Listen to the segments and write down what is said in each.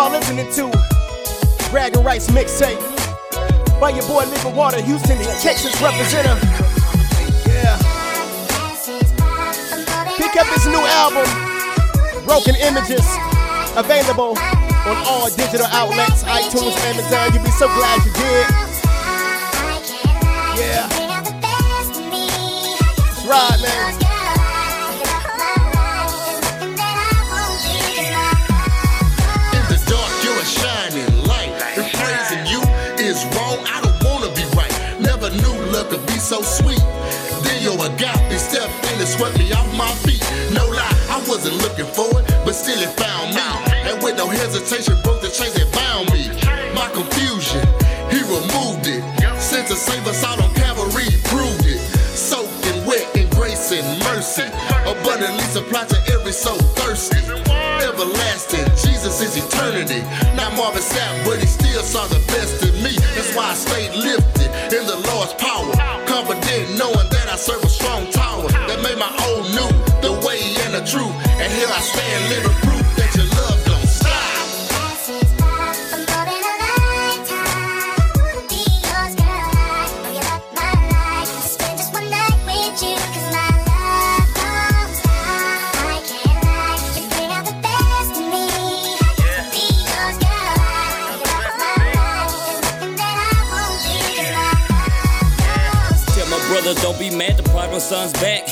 are listening to Bragging Rights Mixtape by your boy Livin Water, Houston, and Texas representative. Yeah. Pick up his new album, Broken Images, available on all digital outlets, iTunes, Amazon. You'll be so glad you did. Yeah. That's right, man. Be so sweet. Then your agape stepped in and swept me off my feet. No lie, I wasn't looking for it, but still it found me. And with no hesitation, broke the chains that bound me. My confusion, he removed it. Sent to save us out on Calvary, proved it. Soaking wet in grace and mercy. Abundantly supplied to every soul thirsty. Everlasting, Jesus is eternity. Not Marvin Sapp, but he still saw the I stand, brother, don't be mad, the prodigal son's back.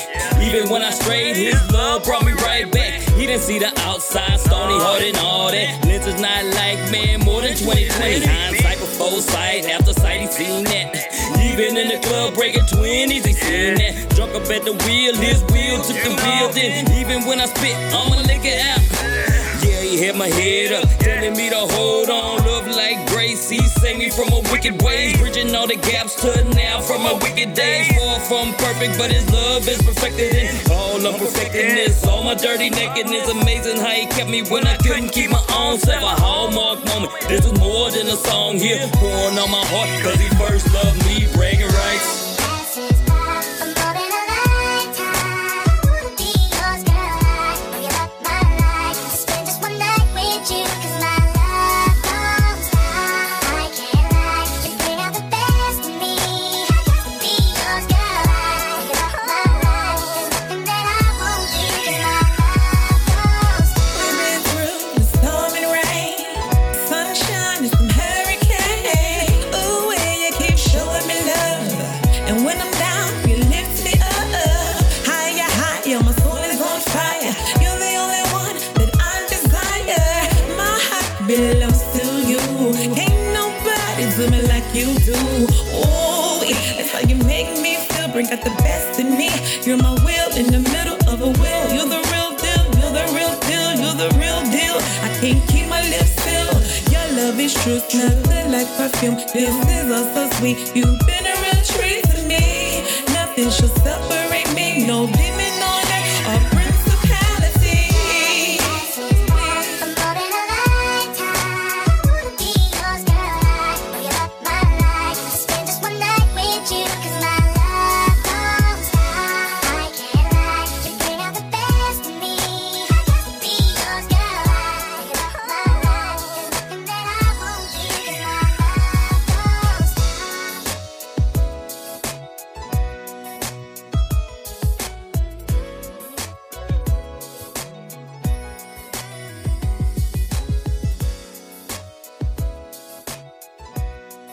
Even when I strayed, his love brought me right back. He didn't see the outside, stony heart and all that. Lenses not like man, more than 2020. Hindsight before sight, after sight, he seen that. Even in the club, breaking 20s, he seen that. Drunk up at the wheel, his wheel took the building. Even when I spit, I'ma lick it out. Had my head up, telling me to hold on. Love like grace, he saved me from my wicked ways, bridging all the gaps to now from my wicked days. Far from perfect, but his love is perfected in all unperfectedness. All my dirty nakedness, amazing how he kept me when I couldn't keep my own self. A hallmark moment. This was more than a song here, pouring on my heart, cause he first loved me, bragging rights. You do. Oh, that's how you make me feel. Bring out the best in me. You're my will in the middle of a will. You're the real deal. You're the real deal. You're the real deal. I can't keep my lips still. Your love is true, smelling like perfume. This is all so sweet. You've been a real treat to me. Nothing shall separate me. No